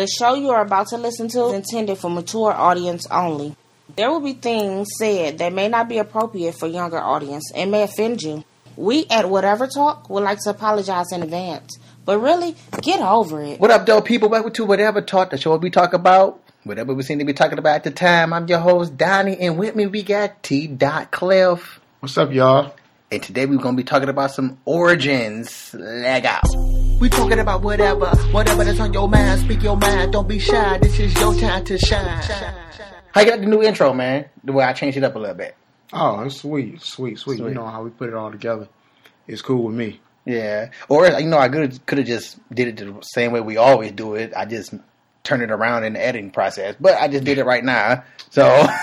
The show you are about to listen to is intended for mature audience only. There will be things said that may not be appropriate for younger audience and may offend you. We at Whatever Talk would like to apologize in advance. But really, get over it. What up, though, people? Welcome to Whatever Talk, the show we talk about whatever we seem to be talking about at the time. I'm your host, Donnie, and with me we got T. Dot Cliff. What's up, y'all? And today we're gonna be talking about some origins. Leg out. We talking about whatever, whatever that's on your mind. Speak your mind. Don't be shy. This is your time to shine. How you got the new intro, man? The way I changed it up a little bit. Oh, it's sweet, sweet, sweet. Sweet. You know how we put it all together. It's cool with me. Yeah. Or you know, I could could have just did it the same way we always do it. I just turned it around in the editing process, but I just did it right now. So.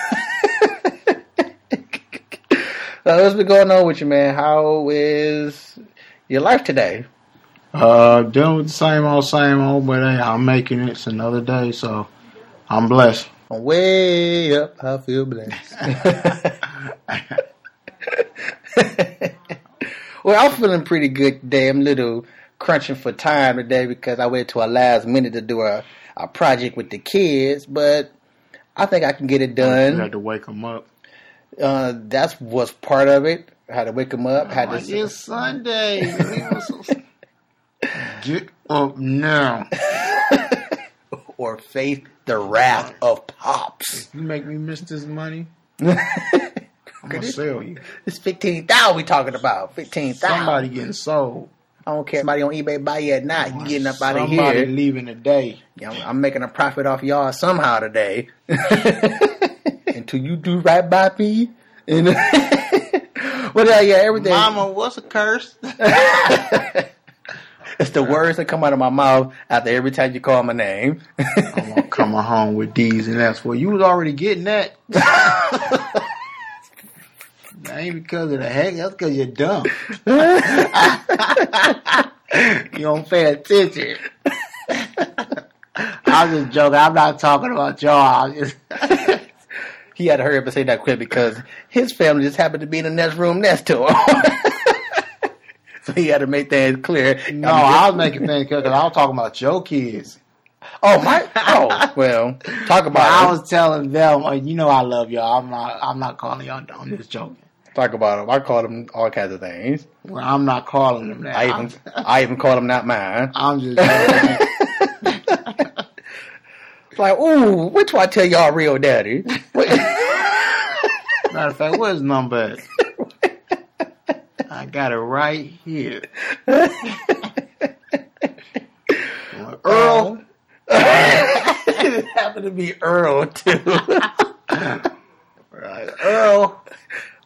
So what's been going on with you, man? How is your life today? Uh, dealing with the same old, same old, but hey, I'm making it. It's another day, so I'm blessed. I'm way up. I feel blessed. well, I'm feeling pretty good today. I'm a little crunching for time today because I waited to a last minute to do a, a project with the kids, but I think I can get it You done. had to wake them up. Uh, that's was part of it. Had to wake them up. Had Like, to. it's Sunday. Get up now. or face the wrath of pops. You make me miss this money. I'm gonna sell you. It's fifteen thousand we talking about. Fifteen thousand. Somebody getting sold. I don't care. Somebody on eBay buy you or not. You getting up out of here. Somebody here. leaving today. Yeah, I'm, I'm making a profit off y'all somehow today. Until you do right by me. And well, yeah, yeah, everything. Mama, what's a curse? It's the words that come out of my mouth after every time you call my name. I'm gonna come home with these and that's what you was already getting that. that ain't because of the heck, that's because you're dumb. you don't pay attention. I'm just joking. I'm not talking about y'all. Just he had to hurry up and say that quick because his family just happened to be in the next room next to him. So he had to make things clear. no, I was making things clear because I was talking about your kids. Oh my! Oh well, talk about I it. was telling them, uh, you know, I love y'all. I'm not. I'm not calling y'all. I'm just joking. Talk about them. I call them all kinds of things. Well, I'm not calling them that. I even I even call him not mine. I'm just joking. It's like, ooh, which one I tell y'all real daddy? Matter of fact, where's the number? I got it right here. Earl. it happened to be Earl too. Right. Earl.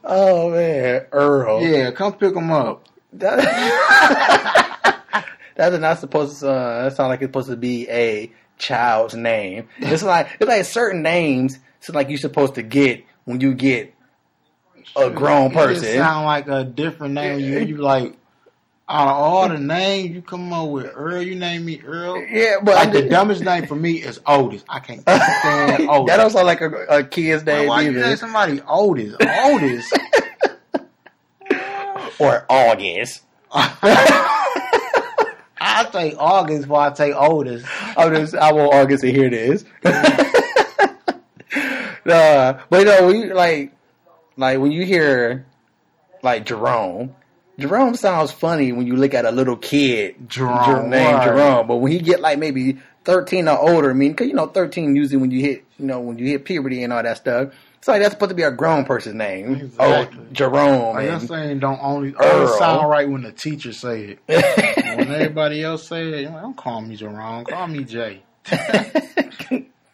Oh man, Earl. Yeah, come pick them up. That- That's not supposed to. Uh, that sounds like it's supposed to be a child's name. It's like it's like certain names. It's like you're supposed to get when you get a grown It person. sound like a different name. You you like out of all the names you come up with Earl. You name me Earl. Yeah, but Like the dumbest name for me is Otis. I can't stand Otis. that don't sound like a, a kid's Like, name why you name either. somebody Otis? Otis. Or August. I say August before I say Otis. I just I want August to hear this. uh, but you know, when you like like when you hear like Jerome, Jerome sounds funny when you look at a little kid Jerome, Jer- named right. Jerome. But when he get like maybe thirteen or older, I mean, cause you know thirteen usually when you hit you know when you hit puberty and all that stuff. So like that's supposed to be a grown person's name. Oh, exactly. Oh, Jerome. Like you're saying, don't only Earl. only sound right when the teacher say it. when everybody else say it, you're like, don't call me Jerome. Call me Jay.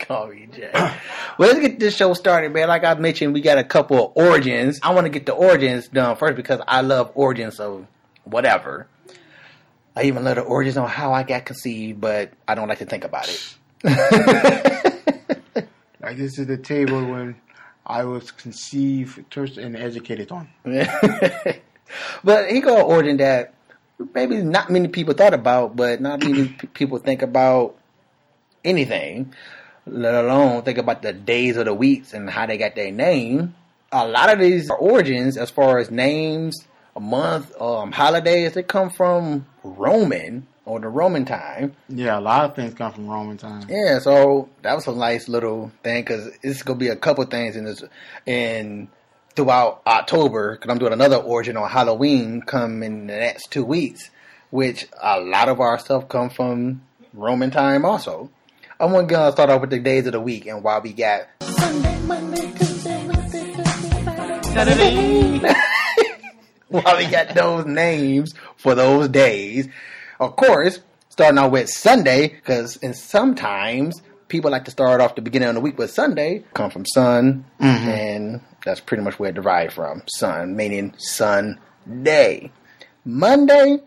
Call me Jay. well, let's get this show started, man. Like I mentioned, we got a couple of origins. I want to get the origins done first because I love origins of whatever. I even love the origins on how I got conceived, but I don't like to think about it. Like this is the table when I was conceived, touched, and educated on. but he got an origin that maybe not many people thought about, but not many people think about anything, let alone think about the days of the weeks and how they got their name. A lot of these origins, as far as names, a month, um, holidays, they come from Roman or the Roman time. Yeah, a lot of things come from Roman time. Yeah, so that was a nice little thing because it's gonna be a couple things in this in throughout October because I'm doing another origin on Halloween come in the next two weeks, which a lot of our stuff come from Roman time also. I'm gonna start off with the days of the week and why we got Sunday, Monday, Tuesday, Wednesday, Thursday, Friday, Saturday. why we got those names for those days. Of course, starting out with Sunday, because and sometimes people like to start off the beginning of the week with Sunday, come from sun, mm-hmm. and that's pretty much where it derived from. Sun, meaning sun day. Monday,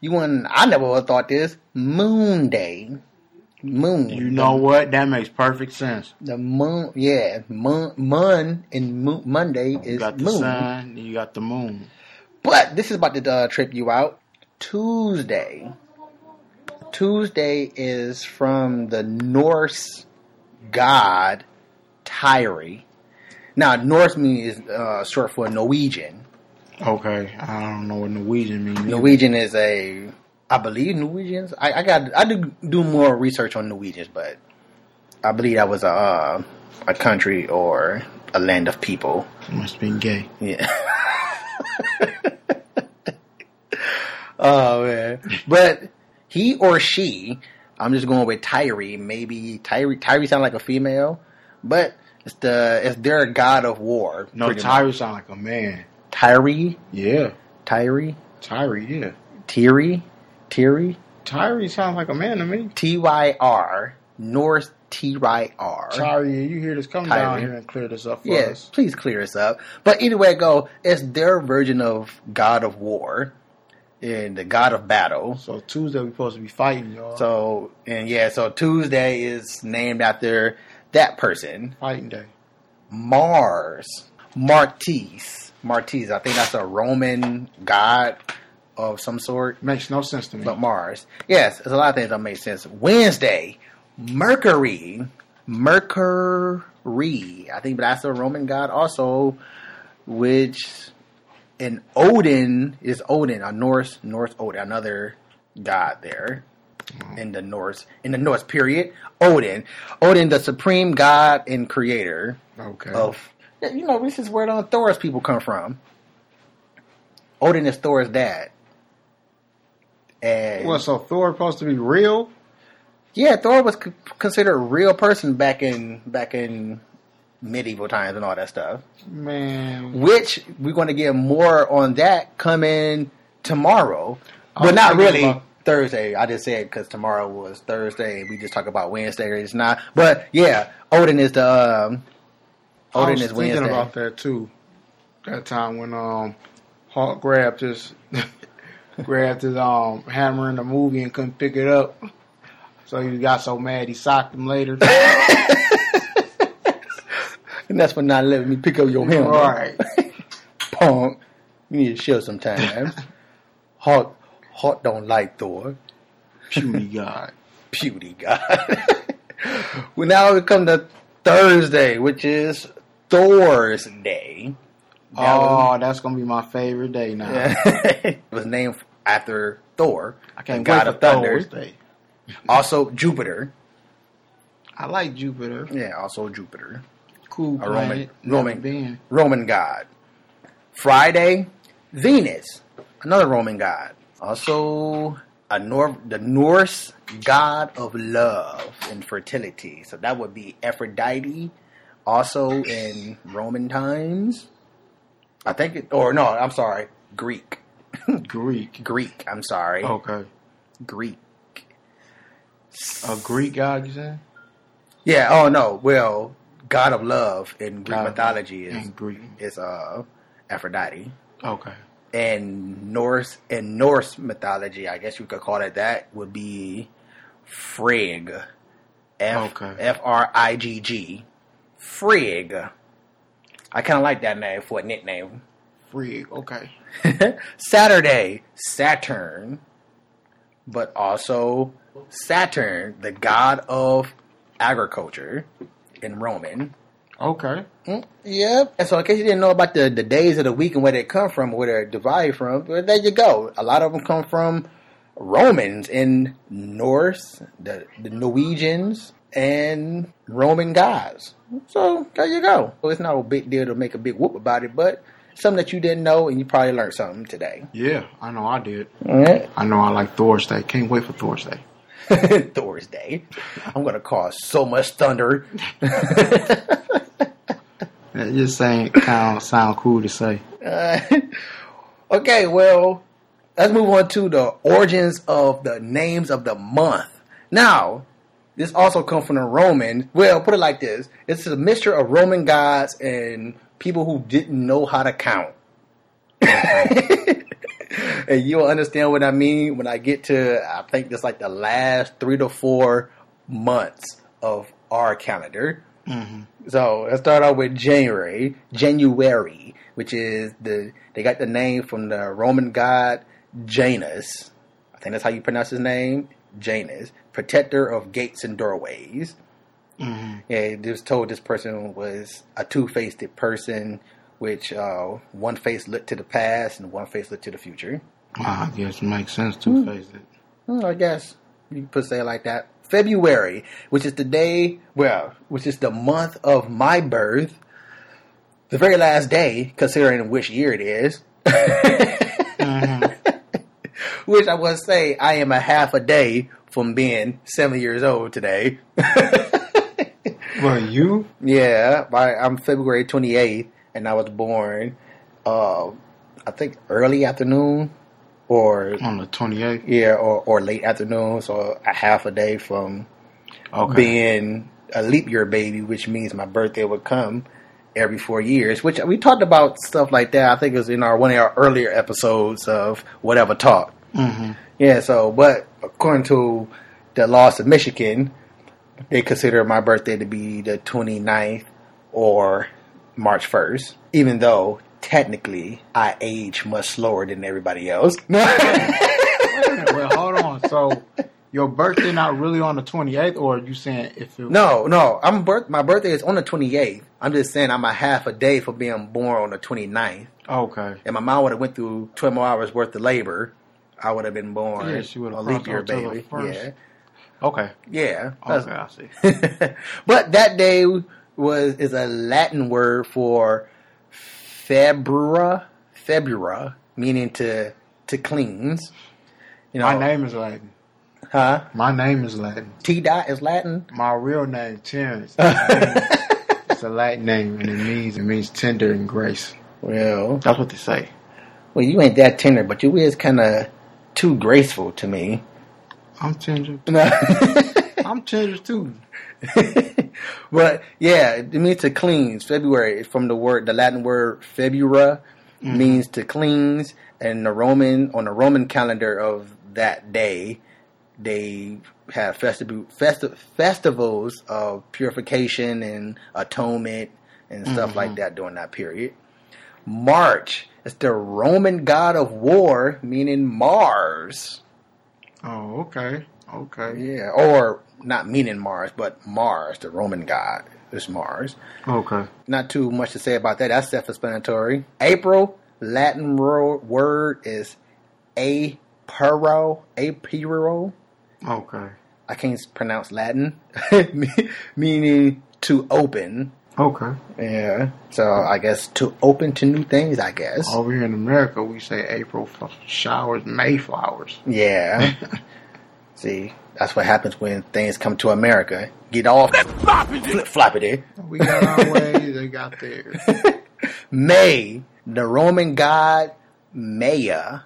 you want I never would have thought this, moon day. Moon. You know the, what? That makes perfect sense. The moon, yeah, moon, moon and moon, Monday is you got the moon. sun, you got the moon. But this is about to uh, trip you out. Tuesday. Tuesday is from the Norse god Tyri. Now, Norse means is uh, short for Norwegian. Okay, I don't know what Norwegian means. Norwegian is a, I believe Norwegians. I, I got I do do more research on Norwegians, but I believe that was a uh, a country or a land of people. must have been gay. Yeah. Oh man. But he or she, I'm just going with Tyree. Maybe Tyree. Tyree sound like a female, but it's the it's their god of war. No, Tyree sound like a man. Tyree. Yeah. Tyree. Tyree. Yeah. Tyree. Tyree. Tyree sounds like a man to me. T Y R North T Y R. Tyree, you hear this? Come Tyree. down here and clear this up for yes, us. please clear this up. But anyway, go. It's their version of God of War and the God of Battle. So Tuesday we're supposed to be fighting, y'all. So and yeah, so Tuesday is named after that person. Fighting day. Mars, Martis, Martis. I think that's a Roman god of some sort. Makes no sense to me. But Mars, yes, there's a lot of things that make sense. Wednesday, Mercury, Mercury. I think that's a Roman god also, which and Odin is Odin, a Norse Norse Odin, another god there mm. in the Norse in the Norse period. Odin, Odin, the supreme god and creator. Okay. Of you know this is where the Thor's people come from. Odin is Thor's dad. And well, so Thor supposed to be real? Yeah, Thor was c- considered a real person back in back in medieval times and all that stuff. Man, which we're going to get more on that coming tomorrow, but not really. About- Thursday. I just said because tomorrow was Thursday. We just talk about Wednesday. It's not, but yeah, Odin is the um, Odin I was is thinking Wednesday. about that too. That time when um Hulk grabbed his grabbed his um hammer in the movie and couldn't pick it up, so he got so mad he socked him later. And that's for not letting me pick up your hammer. Right. Punk. You need to chill sometimes. Heart, heart don't like Thor. Puny God. Puny God. well, now we come to Thursday, which is Thor's Day. That oh, was, that's gonna be my favorite day now. it was named after Thor, I can't god of thunder. Day. also Jupiter. I like Jupiter. Yeah, also Jupiter cool a Roman Roman Roman god. Friday, Venus, another Roman god. Also, a Nor- the Norse god of love and fertility. So that would be Aphrodite. Also in Roman times, I think it. Or no, I'm sorry, Greek. Greek. Greek. I'm sorry. Okay. Greek. A Greek god, you say? Yeah. Oh no. Well, god of love in Greek god mythology is Greek. is uh Aphrodite. Okay. And Norse and Norse mythology, I guess you could call it that, would be Frigg. F okay. F R I G G. Frigg. I kind of like that name for a nickname. Frigg. Okay. Saturday, Saturn, but also Saturn, the god of agriculture in Roman. Okay. Mm, yep. And so, in case you didn't know about the, the days of the week and where they come from, where they derive from, well, there you go. A lot of them come from Romans in Norse, the, the Norwegians, and Roman gods. So there you go. Well, it's not a big deal to make a big whoop about it, but something that you didn't know and you probably learned something today. Yeah, I know I did. Right. I know I like Thursday. Can't wait for Thursday. Thursday. I'm gonna cause so much thunder. It just ain't kind of sound cool to say. Uh, okay, well, let's move on to the origins of the names of the month. Now, this also comes from the Roman. Well, put it like this: it's a mixture of Roman gods and people who didn't know how to count. and you'll understand what I mean when I get to. I think it's like the last three to four months of our calendar. Mm-hmm. So let's start off with January. January, which is the they got the name from the Roman god Janus. I think that's how you pronounce his name. Janus, protector of gates and doorways. Mm-hmm. Yeah, it was told this person was a two-faced person, which uh, one face looked to the past and one face looked to the future. I guess it makes sense, two-faced. Mm. I guess you could say it like that. February, which is the day, well, which is the month of my birth, the very last day, considering which year it is. mm-hmm. Which I would say I am a half a day from being seven years old today. well, you? Yeah, I'm February 28th, and I was born, uh, I think early afternoon or on the 28th. Yeah, or, or late afternoon, so a half a day from okay. being a leap year baby, which means my birthday would come every four years. Which we talked about stuff like that. I think it was in our one of our earlier episodes of whatever talk. Mm-hmm. Yeah. So, but according to the laws of Michigan, they consider my birthday to be the 29th or March 1st, even though technically I age much slower than everybody else. well, hold on. So your birthday not really on the 28th, or you saying if it? No, no. I'm birth. My birthday is on the 28th. I'm just saying I'm a half a day for being born on the 29th. Okay. And my mom would have went through 12 more hours worth of labor. I would have been born. Yeah, she would have a leap year baby. Yeah. Okay. Yeah. Okay, I see. but that day was is a Latin word for February, February, meaning to to cleanse. You know, my name is Latin. Huh? My name is Latin. T dot is Latin. My real name Terrence. it's a Latin name, and it means it means tender and grace. Well, that's what they say. Well, you ain't that tender, but you is kind of too graceful to me. I'm tender. I'm tender too. but yeah, it means to cleanse. February is from the word, the Latin word febura mm-hmm. means to cleanse, and the Roman on the Roman calendar of that day, they have festi- festivals of purification and atonement and stuff mm-hmm. like that during that period. March is the Roman god of war, meaning Mars. Oh, okay, okay, yeah, or not meaning Mars, but Mars, the Roman god, is Mars. Okay. Not too much to say about that. That's self-explanatory. April, Latin word is apero, apero. Okay. I can't pronounce Latin, meaning to open. Okay. Yeah. So I guess to open to new things. I guess. Over here in America, we say April showers, May flowers. Yeah. See, that's what happens when things come to America. Get off flip floppity. Eh? We got our way, they got theirs. May, the Roman god Maia,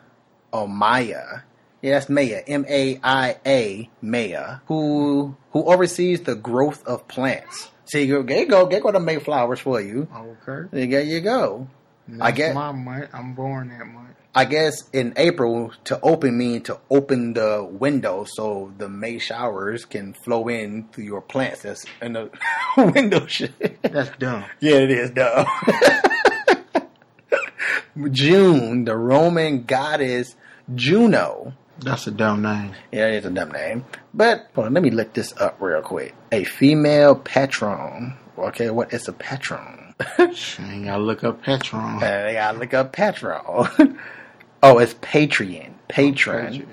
or Maya. Yeah, that's Maia, M A I A, Maia, who who oversees the growth of plants. See, there you go, get go to make flowers for you. Okay. There you go. That's I guess my month. I'm born that month. I guess in April to open mean to open the window so the May showers can flow in through your plants that's in the window shit. That's dumb. Yeah, it is dumb. June, the Roman goddess Juno. That's a dumb name. Yeah, it's a dumb name. But hold on, let me look this up real quick. A female patron. Okay, what is a patron? you gotta look up patron. Uh, gotta look up patron. Oh, it's Patreon. Patron.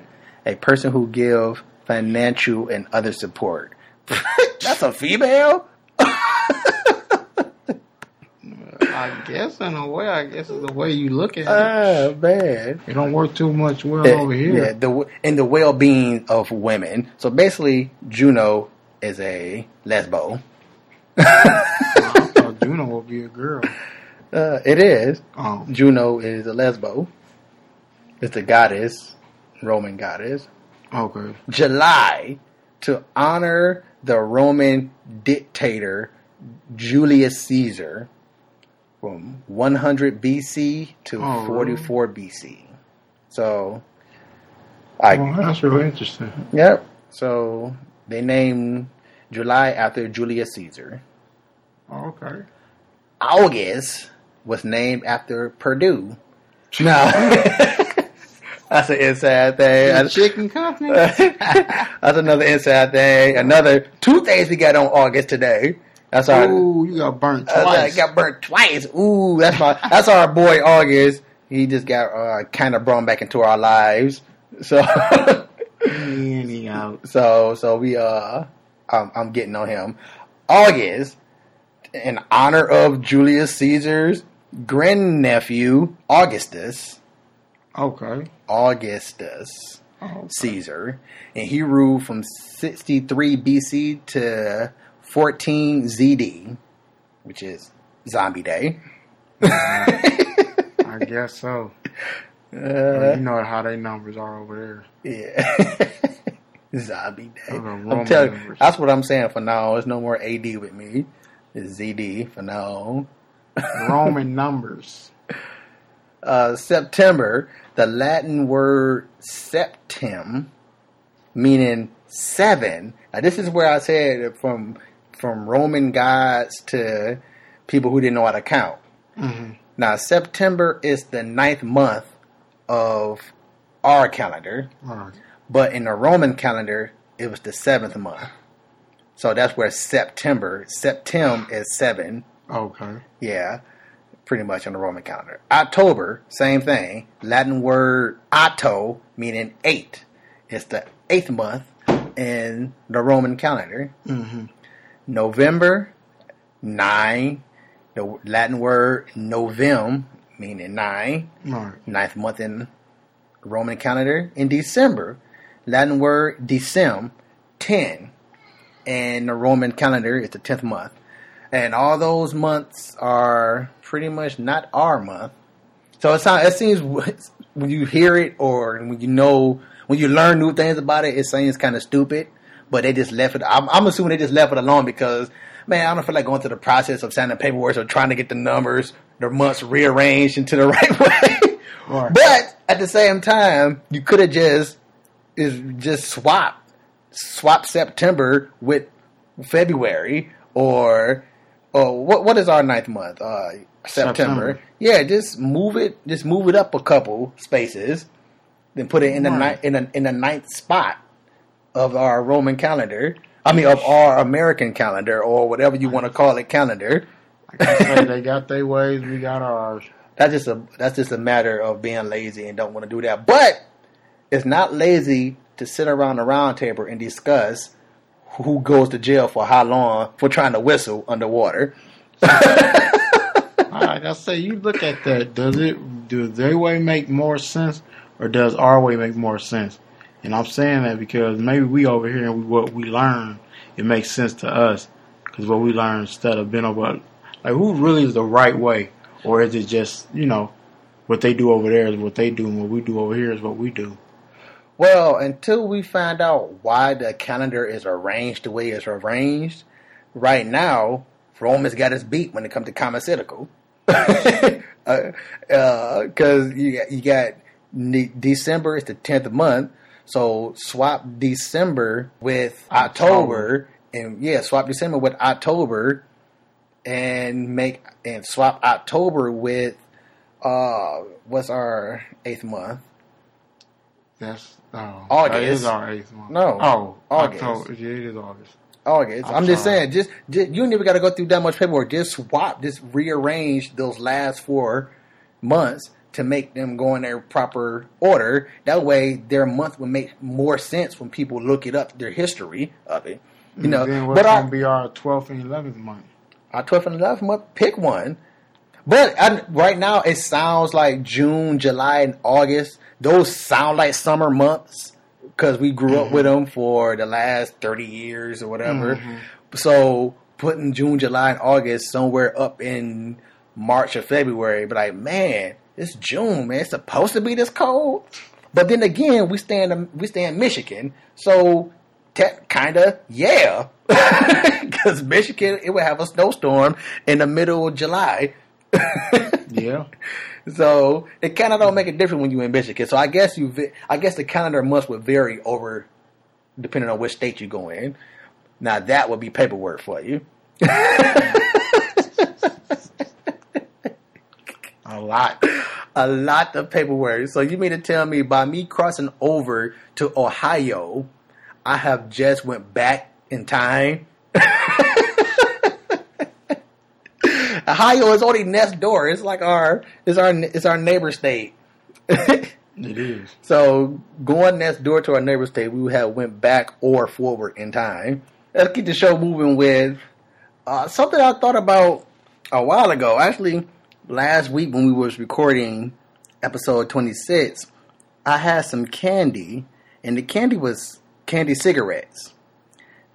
A person who give financial and other support. That's a female. I guess in a way, I guess it's the way you look at it. Oh man, it don't work too much well over here. Yeah, the in the well being of women. So basically, Juno is a lesbo. I thought Juno would be a girl. Uh, it is. Oh. Juno is a lesbo. It's a goddess, Roman goddess. Okay. July to honor the Roman dictator Julius Caesar from 100 BC to oh, 44 really? BC. So, I. Well, that's really interesting. Yep. So they named July after Julius Caesar. Oh, okay. August was named after Perdue. No. That's an inside thing. chicken company. That's another inside thing. Another two things we got on August today. That's our. Ooh, you got burnt twice. got burnt twice. Ooh, that's my. that's our boy August. He just got uh, kind of brought back into our lives. So. so so we uh, I'm, I'm getting on him. August, in honor of Julius Caesar's grandnephew Augustus. Okay. Augustus oh, okay. Caesar, and he ruled from 63 BC to 14 ZD, which is Zombie Day. I guess so. Uh, you know how they numbers are over there. Yeah. Zombie Day. I'm telling you, that's what I'm saying for now. There's no more AD with me. It's ZD for now. Roman numbers. Uh, September, the Latin word septem, meaning seven. Now, this is where I said from from Roman gods to people who didn't know how to count. Mm-hmm. Now, September is the ninth month of our calendar, but in the Roman calendar, it was the seventh month. So that's where September, Septem is seven. Okay. Yeah pretty much on the Roman calendar. October, same thing. Latin word otto, meaning eight. It's the eighth month in the Roman calendar. Mm-hmm. November, nine. The Latin word novem, meaning nine. Right. Ninth month in Roman calendar. In December, Latin word decem, ten. And the Roman calendar is the tenth month. And all those months are pretty much not our month. So it sounds, it seems when you hear it or when you know when you learn new things about it, it seems kind of stupid. But they just left it. I'm, I'm, assuming they just left it alone because man, I don't feel like going through the process of signing paperwork or trying to get the numbers, their months rearranged into the right way. Right. But at the same time, you could have just is just swap swap September with February or oh what what is our ninth month? Uh, September. September. Yeah, just move it. Just move it up a couple spaces, then put it in the ni- in the in the ninth spot of our Roman calendar. I mean, of our American calendar or whatever you want to call it, calendar. say they got their ways, we got ours. That's just a that's just a matter of being lazy and don't want to do that. But it's not lazy to sit around a round table and discuss who goes to jail for how long for trying to whistle underwater. like I say, you look at that. Does it does their way make more sense, or does our way make more sense? And I'm saying that because maybe we over here and what we learn, it makes sense to us. Because what we learn instead of being over, like who really is the right way, or is it just you know what they do over there is what they do, and what we do over here is what we do. Well, until we find out why the calendar is arranged the way it's arranged, right now Rome has got its beat when it comes to pharmaceutical because uh, uh, you got, you got December is the tenth month, so swap December with October, October, and yeah, swap December with October, and make and swap October with uh what's our eighth month? That's oh, August. That is our eighth month. No, oh, August. October. Yeah, it is August. August. I'm, I'm just saying, just, just you never got to go through that much paperwork. Just swap, just rearrange those last four months to make them go in their proper order. That way, their month would make more sense when people look it up, their history of it. You know, then what's gonna be our twelfth and eleventh month? Our twelfth and eleventh month, pick one. But I, right now, it sounds like June, July, and August. Those sound like summer months because we grew mm-hmm. up with them for the last thirty years or whatever. Mm-hmm. So putting June, July, and August somewhere up in March or February, but like, man, it's June, man. It's supposed to be this cold. But then again, we stay in we stay in Michigan, so te- kind of yeah, because Michigan it would have a snowstorm in the middle of July. yeah. So it kind of don't make a difference when you in Michigan. So I guess you, I guess the calendar months would vary over, depending on which state you go in. Now that would be paperwork for you. a lot. A lot of paperwork. So you mean to tell me by me crossing over to Ohio, I have just went back in time? Ohio is only next door. It's like our it's our it's our neighbor state. it is. So going next door to our neighbor state, we have went back or forward in time. Let's keep the show moving with uh, something I thought about a while ago. Actually, last week when we was recording episode 26, I had some candy, and the candy was candy cigarettes.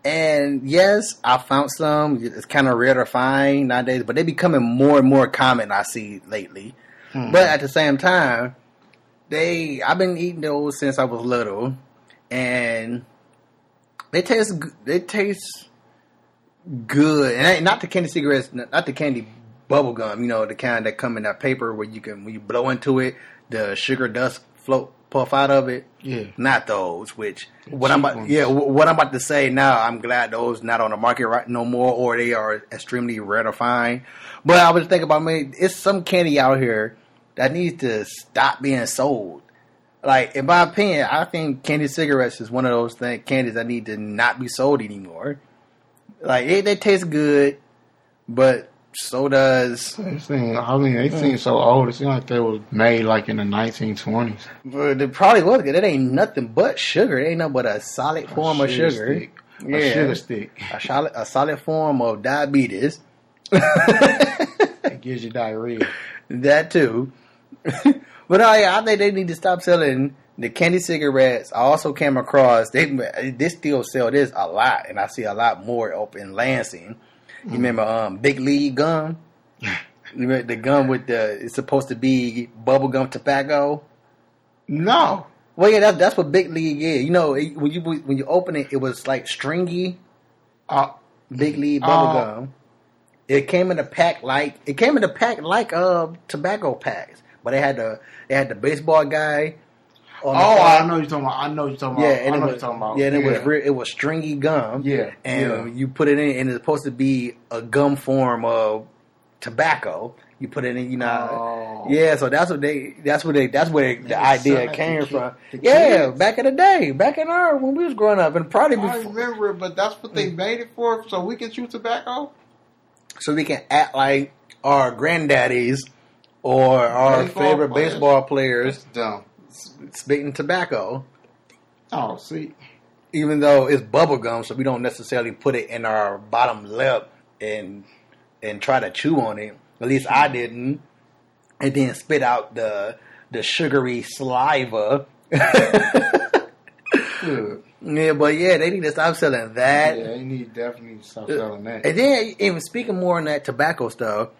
And yes, I found some. It's kind of rare to find nowadays, but they're becoming more and more common. I see lately. Hmm. But at the same time, they I've been eating those since I was little, and they taste they taste good. And not the candy cigarettes, not the candy bubble gum. You know, the kind that come in that paper where you can when you blow into it, the sugar dust float puff out of it. Yeah, not those. Which the what I'm about, ones. yeah what I'm about to say now. I'm glad those not on the market right no more, or they are extremely rare to find. But I was thinking about me. It's some candy out here that needs to stop being sold. Like in my opinion, I think candy cigarettes is one of those things candies that need to not be sold anymore. Like it, they taste good, but so does. They seem, I mean, they seem so old. It seems like they were made like in the 1920s. But it probably was. It ain't nothing but sugar. It ain't nothing but a solid form a of sugar. Stick. Yeah. A sugar stick. A solid, a solid form of diabetes. it gives you diarrhea. That too. but oh, yeah, I think they need to stop selling the candy cigarettes. I also came across they they still sell this a lot, and I see a lot more up in Lansing. You remember um, Big League gum? You remember the gum with the it's supposed to be bubblegum tobacco. No. Well, yeah, that's that's what Big League is. You know, when you when you open it, it was like stringy. Uh, Big League bubblegum. Uh, it came in a pack like it came in a pack like uh tobacco packs, but they had the they had the baseball guy oh, I know you're talking about. I know you're talking about. Yeah, and I know it was, you're talking about. Yeah, and yeah. it was real, it was stringy gum. Yeah, and yeah. you put it in, and it's supposed to be a gum form of tobacco. You put it in, you know. Oh. Yeah, so that's what they. That's what they. That's where the idea came from. Yeah, back in the day, back in our when we was growing up, and probably before. I remember it, but that's what they mm. made it for, so we can chew tobacco. So we can act like our granddaddies or our baseball favorite players. baseball players. That's dumb spitting tobacco. Oh, see. Even though it's bubble gum, so we don't necessarily put it in our bottom lip and and try to chew on it. At least I didn't. And then spit out the the sugary saliva. yeah, but yeah, they need to stop selling that. Yeah, they need definitely to stop selling that. And then even speaking more on that tobacco stuff,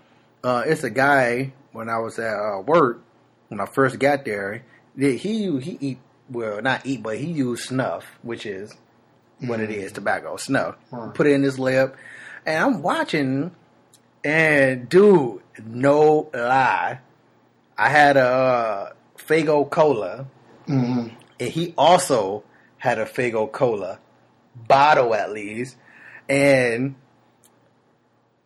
uh, it's a guy when I was at uh, work when I first got there he he eat well not eat but he used snuff which is what mm-hmm. it is tobacco snuff put it in his lip and i'm watching and dude no lie i had a uh, Faygo cola mm-hmm. and he also had a Faygo cola bottle at least and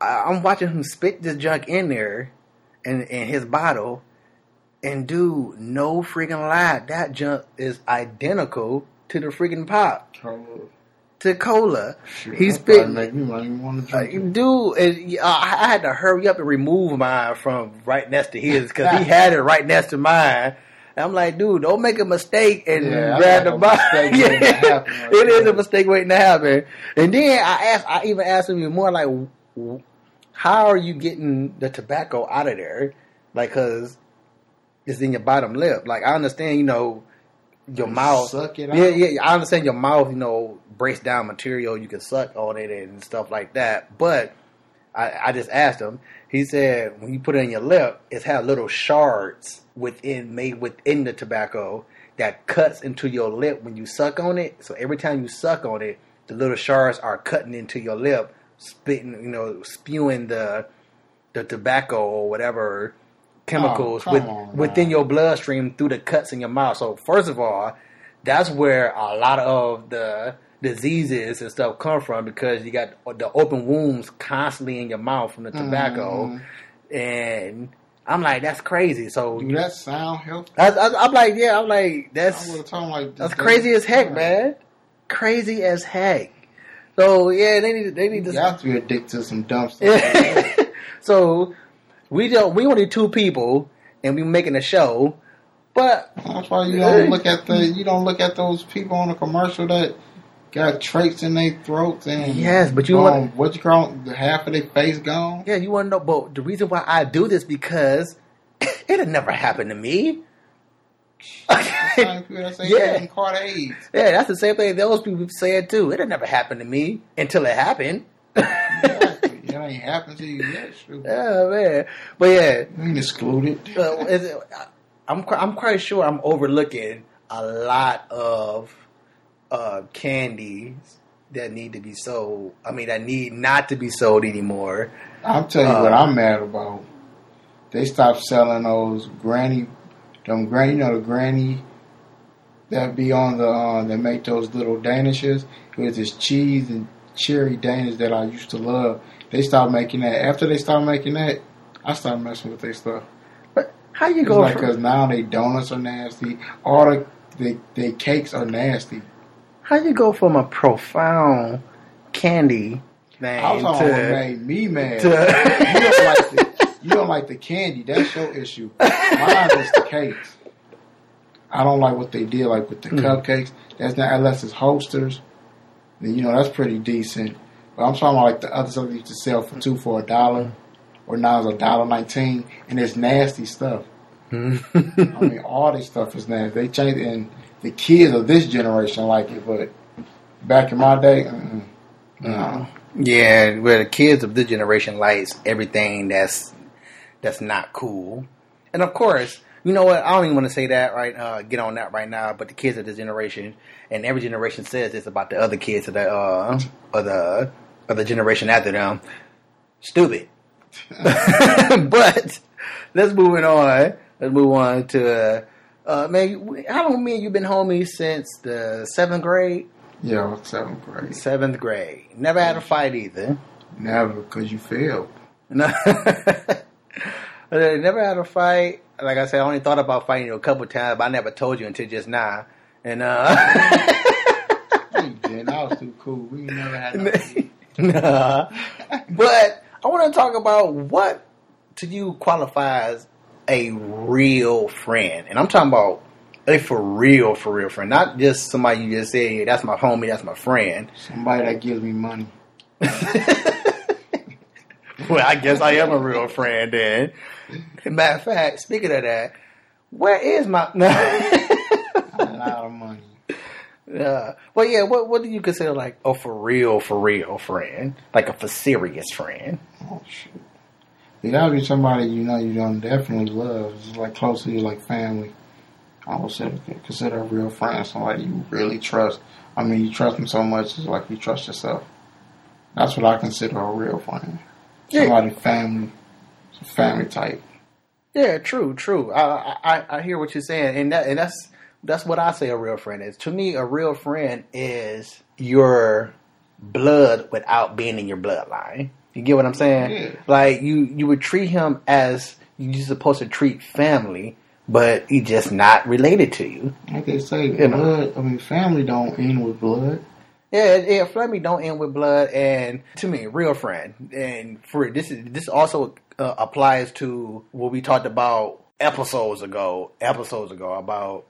I, i'm watching him spit this junk in there in, in his bottle and dude, no freaking lie, that junk is identical to the freaking pop. Oh. to cola. he spit. Make me want to drink. dude, and, uh, I had to hurry up and remove mine from right next to his because he had it right next to mine. I'm like, dude, don't make a mistake and yeah, grab the bottle. yeah. it is a mistake waiting to happen. And then I asked, I even asked him even more like, how are you getting the tobacco out of there? Like, cause it's in your bottom lip. Like, I understand, you know, your you mouth. Suck it out. Yeah, yeah. I understand your mouth, you know, breaks down material. You can suck on it and stuff like that. But I, I just asked him. He said when you put it in your lip, it's had little shards within made within the tobacco that cuts into your lip when you suck on it. So every time you suck on it, the little shards are cutting into your lip, spitting, you know, spewing the the tobacco or whatever chemicals oh, with, on, within your bloodstream through the cuts in your mouth. So first of all, that's where a lot of the diseases and stuff come from because you got the open wounds constantly in your mouth from the tobacco, mm-hmm. and I'm like, that's crazy. So do that sound healthy? I, am like, yeah, I'm like, that's like that's crazy as heck, man. Crazy as heck. So yeah, they need they need you to. have to be addicted to some dumb stuff. so we don't. We only two people, and we making a show. But that's why you don't look at the you don't look at those people on the commercial that got traits in their throats and yes, but you um, want what you call half of their face gone. Yeah, you want to know. But the reason why I do this because it had never happened to me. yeah. yeah, that's the same thing those people said too. It had never happened to me until it happened. exactly. It ain't happened to you yet. Yeah, man. But yeah, you ain't excluded. uh, I'm I'm quite sure I'm overlooking a lot of uh, candies that need to be sold. I mean, that need not to be sold anymore. I'm telling you uh, what I'm mad about. They stopped selling those granny, them granny, you know, the granny that be on the uh, that make those little danishes with this cheese and cherry danish that I used to love. They stopped making that. After they stopped making that, I stopped messing with their stuff. But how you go? Because now they donuts are nasty. All the they, they cakes are nasty. How you go from a profound candy thing I was to what made me mad. To, you don't like the you don't like the candy. That's your issue. Mine is the cakes. I don't like what they did, like with the mm. cupcakes. That's not unless it's Hostess. You know that's pretty decent. But I'm talking about like the other stuff they used to sell for two for a dollar, or now it's a dollar nineteen, and it's nasty stuff. I mean, all this stuff is nasty. They changed and the kids of this generation like it, but back in my day, no. Yeah, where the kids of this generation likes everything that's that's not cool, and of course, you know what? I don't even want to say that right. Uh, get on that right now. But the kids of this generation, and every generation says this about the other kids of the uh, of the generation after them. Stupid. but let's move on. Let's move on to uh, man, how long me and you been homies since the seventh grade? Yeah, seventh grade. Seventh grade. Never had a fight either. Never, because you failed. No. never had a fight. Like I said, I only thought about fighting you a couple times, but I never told you until just now. And uh. I was too cool. We never had no Nah. but I want to talk about what to you qualifies a real friend, and I'm talking about a for real, for real friend, not just somebody you just say, "That's my homie, that's my friend." Somebody that gives me money. well, I guess I am a real friend then. Matter of fact, speaking of that, where is my? a lot of money. Yeah. Well, yeah. What What do you consider like a for real, for real friend? Like a for serious friend? Oh shit. It gotta be somebody you know you don't definitely love. It's like close to you, like family. I would say consider a real friend, somebody you really trust. I mean, you trust them so much, it's like you trust yourself. That's what I consider a real friend. Somebody yeah. family, family type. Yeah, true, true. I, I I hear what you're saying, and that and that's that's what I say a real friend is. To me, a real friend is your blood without being in your bloodline. You get what I'm saying? Yeah. Like you, you would treat him as you're supposed to treat family, but he's just not related to you. Like they say, you blood. Know? I mean, family don't end with blood. Yeah, yeah. Me, don't end with blood, and to me, real friend. And for this, is this also uh, applies to what we talked about episodes ago. Episodes ago about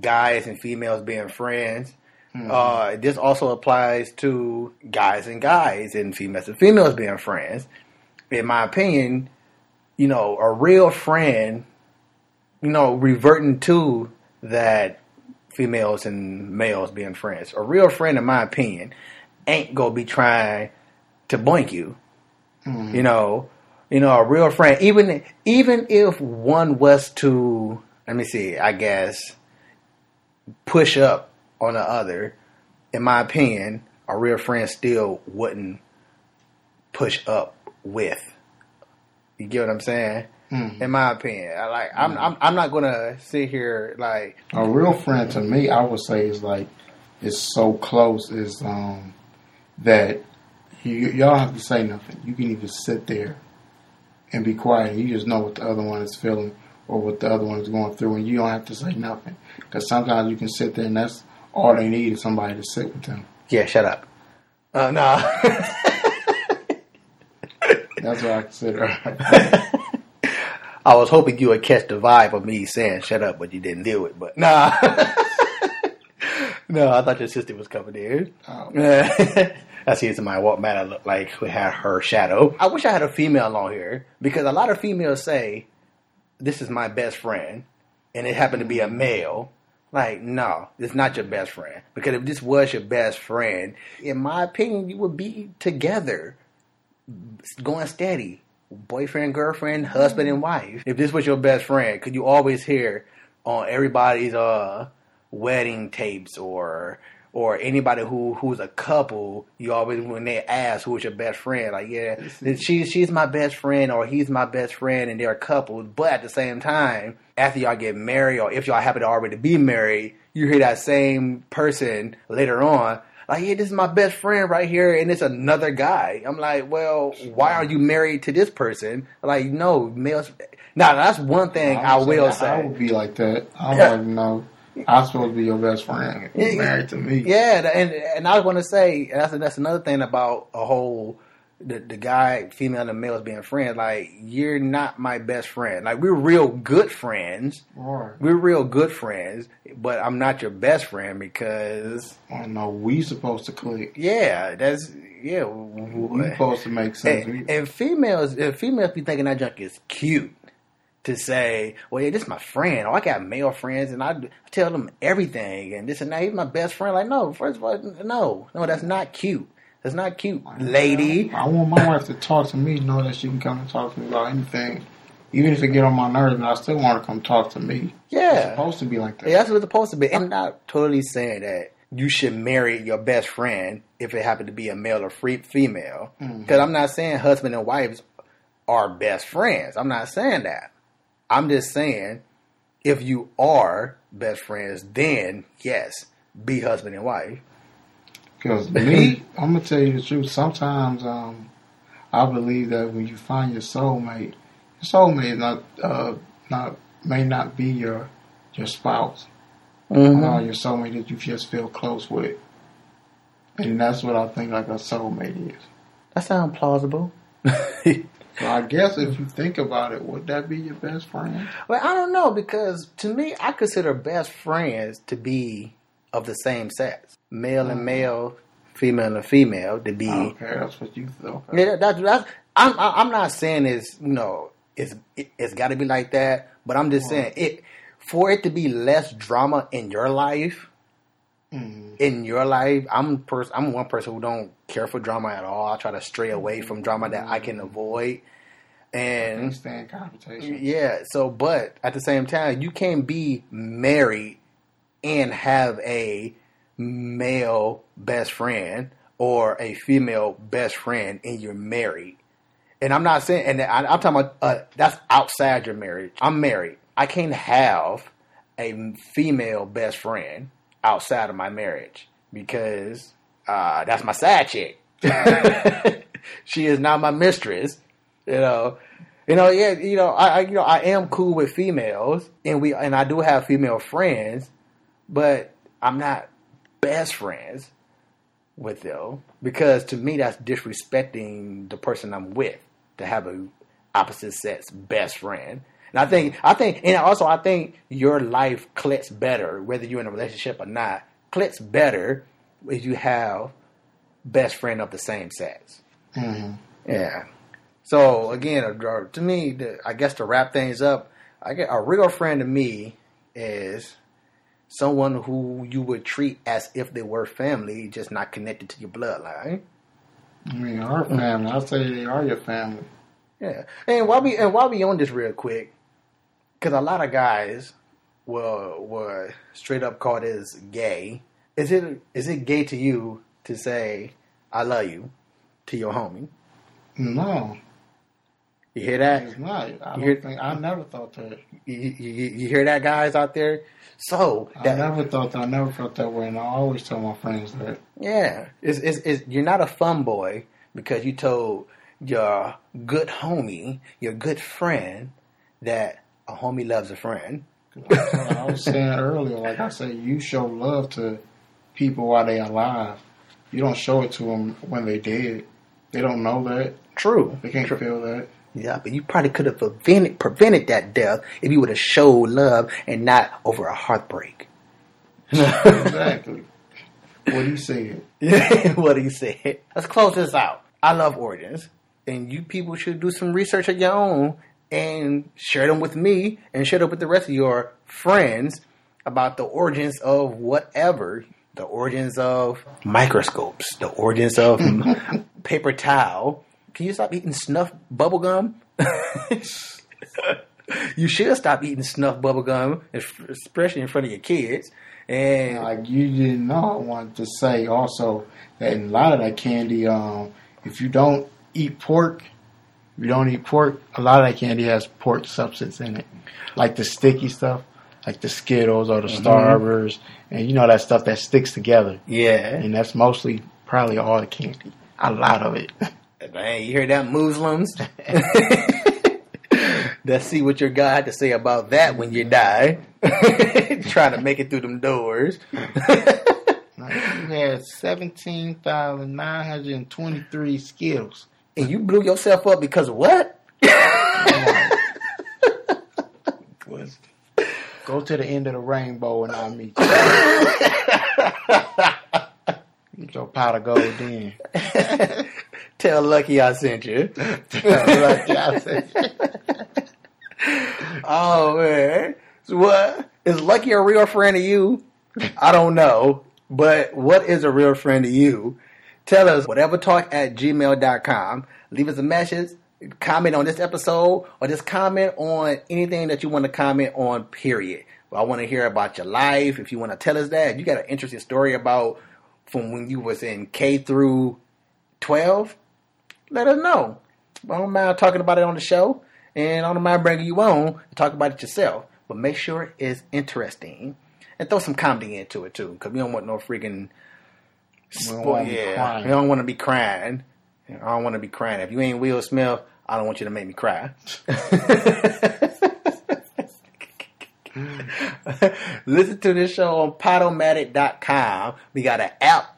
guys and females being friends. Mm-hmm. Uh, this also applies to guys and guys and females and females being friends. In my opinion, you know, a real friend, you know, reverting to that females and males being friends. A real friend, in my opinion, ain't gonna be trying to boink you. Mm-hmm. You know, you know, a real friend, even even if one was to, let me see, I guess, push up on the other, in my opinion, a real friend still wouldn't push up with. You get what I'm saying? Mm-hmm. In my opinion, I like I'm, I'm I'm not gonna sit here like a real friend to me. I would say is like it's so close is um that you y'all have to say nothing. You can even sit there and be quiet. You just know what the other one is feeling or what the other one is going through, and you don't have to say nothing. Because sometimes you can sit there and that's all they need is somebody to sit with them. Yeah, shut up. Uh, no. that's what I consider. I was hoping you would catch the vibe of me saying "shut up," but you didn't do it. But nah, no, I thought your sister was coming in. Oh. I see somebody walk by that looked like who had her shadow. I wish I had a female on here because a lot of females say, "This is my best friend," and it happened to be a male. Like, no, it's not your best friend. Because if this was your best friend, in my opinion, you would be together, going steady boyfriend, girlfriend, husband, and wife. If this was your best friend, could you always hear on everybody's uh wedding tapes or or anybody who who's a couple, you always when they ask who's your best friend, like yeah, she's she's my best friend or he's my best friend, and they're a couple. But at the same time, after y'all get married or if y'all happen to already be married, you hear that same person later on like, yeah, this is my best friend right here, and it's another guy. I'm like, well, why are you married to this person? Like, no, males. Now that's one thing I, I will say. I would be like that. I'm like, know. I'm supposed to be your best friend. You're married to me. Yeah, and and I was going to say that's that's another thing about a whole the, the guy, female, and males being friends, like you're not my best friend. Like we're real good friends. Right. We're real good friends, but I'm not your best friend because I know we supposed to click. Yeah, that's yeah. We supposed to make sense. And, and females, if females be thinking that junk is cute to say, well, yeah, this is my friend. Oh, I got male friends, and I tell them everything, and this and that. He's my best friend. Like, no, first of all, no, no, that's not cute. That's not cute, lady. I want my wife to talk to me, know that she can come and talk to me about anything. Even if it get on my nerves, and I still want to come talk to me. Yeah. It's supposed to be like that. Yeah, that's what it's supposed to be. I'm not totally saying that you should marry your best friend if it happened to be a male or free, female. Because mm-hmm. I'm not saying husband and wives are best friends. I'm not saying that. I'm just saying if you are best friends, then yes, be husband and wife. Because me, I'm gonna tell you the truth. Sometimes um, I believe that when you find your soulmate, your soulmate not uh, not may not be your your spouse, mm-hmm. uh, your soulmate that you just feel close with, and that's what I think like a soulmate is. That sounds plausible. So I guess if you think about it, would that be your best friend? Well, I don't know because to me, I consider best friends to be of the same sex, male and male, female and female, to be. Okay, that's what you thought. Yeah, that's, that's I'm I'm not saying it's you know it's it, has got to be like that, but I'm just saying it for it to be less drama in your life. Mm-hmm. In your life, I'm pers- I'm one person who don't care for drama at all. I try to stray away from drama that I can avoid. And stand confrontation. Yeah. So, but at the same time, you can't be married and have a male best friend or a female best friend and you're married. And I'm not saying, and I, am talking about uh, that's outside your marriage. I'm married. I can't have a female best friend outside of my marriage because uh, that's my side chick. she is not my mistress. You know, you know, yeah, you know, I, I, you know, I am cool with females, and we, and I do have female friends, but I'm not best friends. with them because to me that's disrespecting the person I'm with to have a opposite sex best friend. And I think I think and also I think your life clicks better whether you're in a relationship or not. Clicks better if you have best friend of the same sex. Mm-hmm. Yeah. So again, to me, I guess to wrap things up, I get a real friend to me is someone who you would treat as if they were family, just not connected to your bloodline. I mean, our family. I say they are your family. Yeah, and while we and while we on this real quick, because a lot of guys were will straight up called as gay. Is it is it gay to you to say I love you to your homie? No. You hear that? It's not. I, you hear, think, I never thought that. You, you, you, hear that, guys out there? So that, I never thought that. I never felt that way, and I always tell my friends that. Yeah, it's, it's, it's, you're not a fun boy because you told your good homie, your good friend, that a homie loves a friend. I was saying earlier, like I said, you show love to people while they're alive. You don't show it to them when they dead. They don't know that. True. They can't True. feel that. Yeah, but you probably could have prevented prevented that death if you would have showed love and not over a heartbreak. exactly. What he said. What he said. Let's close this out. I love origins, and you people should do some research of your own and share them with me and share them with the rest of your friends about the origins of whatever. The origins of microscopes, the origins of paper towel, can you stop eating snuff bubble gum? you should stop eating snuff bubble gum, especially in front of your kids. And like you didn't know, I wanted to say also that in a lot of that candy, um, if you don't eat pork, you don't eat pork. A lot of that candy has pork substance in it, like the sticky stuff, like the Skittles or the mm-hmm. Starburst, and you know that stuff that sticks together. Yeah, and that's mostly probably all the candy. A lot of it. Man, you hear that, Muslims? Let's see what your God had to say about that when you die. Trying to make it through them doors. you had 17,923 skills. And you blew yourself up because of what? Go to the end of the rainbow and I'll meet you. Get your pot of gold in. Tell Lucky I sent you. Tell Lucky I sent you. oh man. So what is Lucky a real friend of you? I don't know. But what is a real friend to you? Tell us whatever talk at gmail.com. Leave us a message, comment on this episode, or just comment on anything that you want to comment on, period. I want to hear about your life. If you want to tell us that, you got an interesting story about from when you was in K through 12, let us know. I don't mind talking about it on the show, and I don't mind bringing you on and talk about it yourself. But make sure it's interesting, and throw some comedy into it too, because we don't want no freaking. Spoil, yeah, we don't want to be crying. I don't want to be crying. If you ain't Will Smith, I don't want you to make me cry. Listen to this show on Podomatic.com. We got an app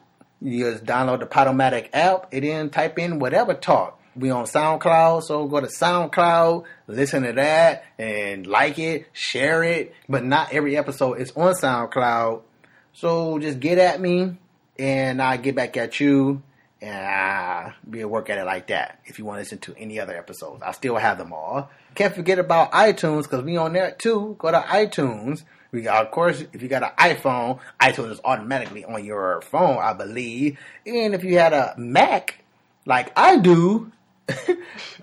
you just download the Podomatic app and then type in whatever talk. We on SoundCloud, so go to SoundCloud, listen to that, and like it, share it. But not every episode is on SoundCloud. So just get at me, and I get back at you, and I'll be a work at it like that. If you want to listen to any other episodes, I still have them all. Can't forget about iTunes because we on there too. Go to iTunes we got, of course, if you got an iPhone, iTunes is automatically on your phone, I believe. And if you had a Mac, like I do,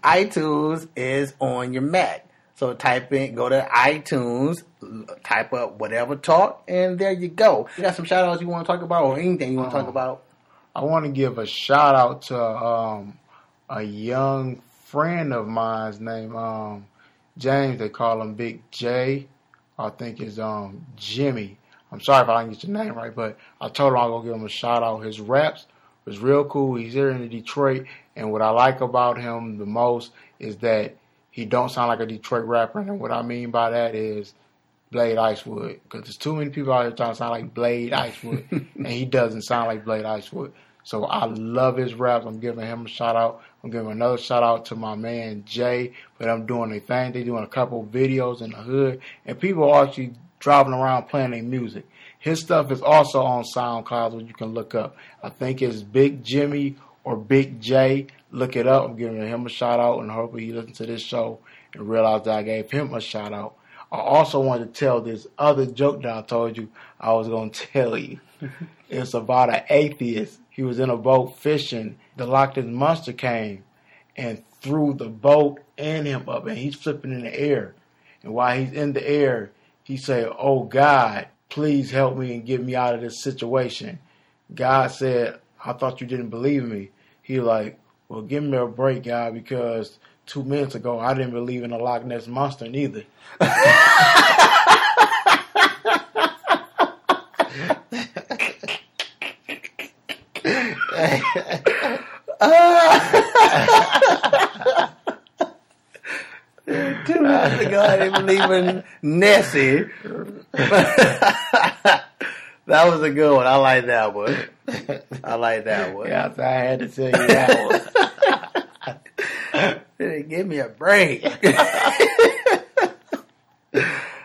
iTunes is on your Mac. So type in, go to iTunes, type up whatever talk, and there you go. You got some shout outs you want to talk about or anything you want to talk um, about? I want to give a shout out to um, a young friend of mine's name, um, James. They call him Big J. I think is um Jimmy. I'm sorry if I didn't get your name right, but I told him I'll go give him a shout out. His raps was real cool. He's here in Detroit, and what I like about him the most is that he don't sound like a Detroit rapper. And what I mean by that is Blade Icewood, because there's too many people out here trying to sound like Blade Icewood, and he doesn't sound like Blade Icewood. So I love his raps. I'm giving him a shout out. I'm giving another shout out to my man Jay for them doing their thing. They doing a couple videos in the hood, and people are actually driving around playing their music. His stuff is also on SoundCloud, which you can look up. I think it's Big Jimmy or Big J. Look it up. I'm giving him a shout out, and hopefully he listens to this show and realize that I gave him a shout out. I also wanted to tell this other joke that I told you I was going to tell you. it's about an atheist. He was in a boat fishing. The Loch Ness monster came and threw the boat and him up, and he's flipping in the air. And while he's in the air, he said, "Oh God, please help me and get me out of this situation." God said, "I thought you didn't believe me." He like, "Well, give me a break, God, because two minutes ago I didn't believe in the Loch Ness monster neither." Two minutes ago, I didn't believe in Nessie. that was a good one. I like that one. I like that one. Yeah, I had to tell you that one. Give me a break.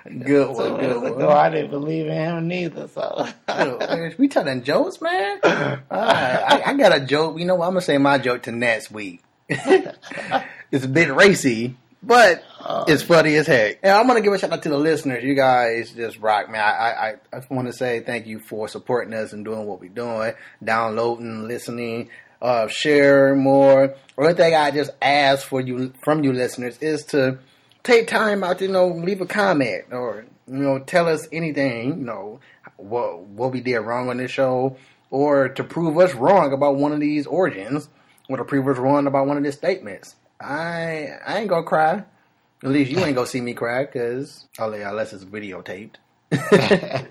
Good one, good one. No, I didn't believe in him neither. So oh, we telling jokes, man. I, I, got a joke. You know, what? I'm gonna say my joke to next week. it's a bit racy, but uh, it's funny as heck. And I'm gonna give a shout out to the listeners. You guys just rock, man. I I, I want to say thank you for supporting us and doing what we're doing, downloading, listening. Uh, share more. One thing I just ask for you from you listeners is to take time out to you know leave a comment or you know tell us anything you know what what we did wrong on this show or to prove us wrong about one of these origins or to prove us wrong about one of these statements. I I ain't gonna cry. At least you ain't gonna see me cry because yeah, unless it's videotaped.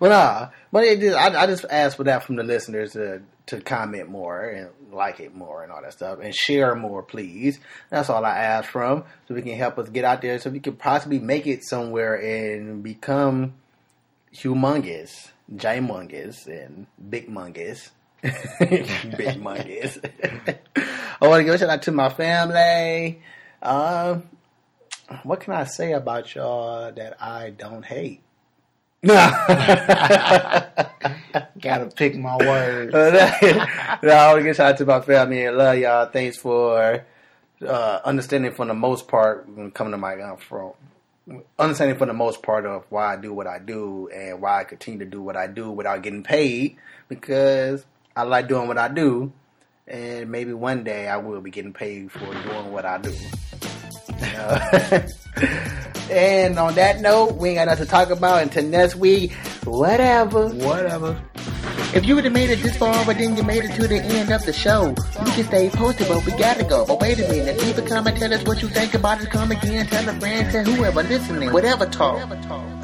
well, nah, but it just, I, I just ask for that from the listeners to to comment more and like it more and all that stuff and share more, please. That's all I ask from, so we can help us get out there, so we can possibly make it somewhere and become humongous, ginormous, and big mungus. big mungus. I want to give a shout out to my family. Um, what can I say about y'all that I don't hate? Gotta pick my words. no, I want to get shout out to my family and love y'all. Thanks for uh, understanding for the most part when coming to my uh, from understanding for the most part of why I do what I do and why I continue to do what I do without getting paid because I like doing what I do and maybe one day I will be getting paid for doing what I do. and on that note, we ain't got nothing to talk about until next week. Whatever. Whatever. If you would have made it this far, but then you made it to the end of the show, you can stay posted, but we gotta go. But wait a minute, leave a comment, tell us what you think about it. Come again, tell a friend, tell whoever listening, whatever talk. Whatever talk.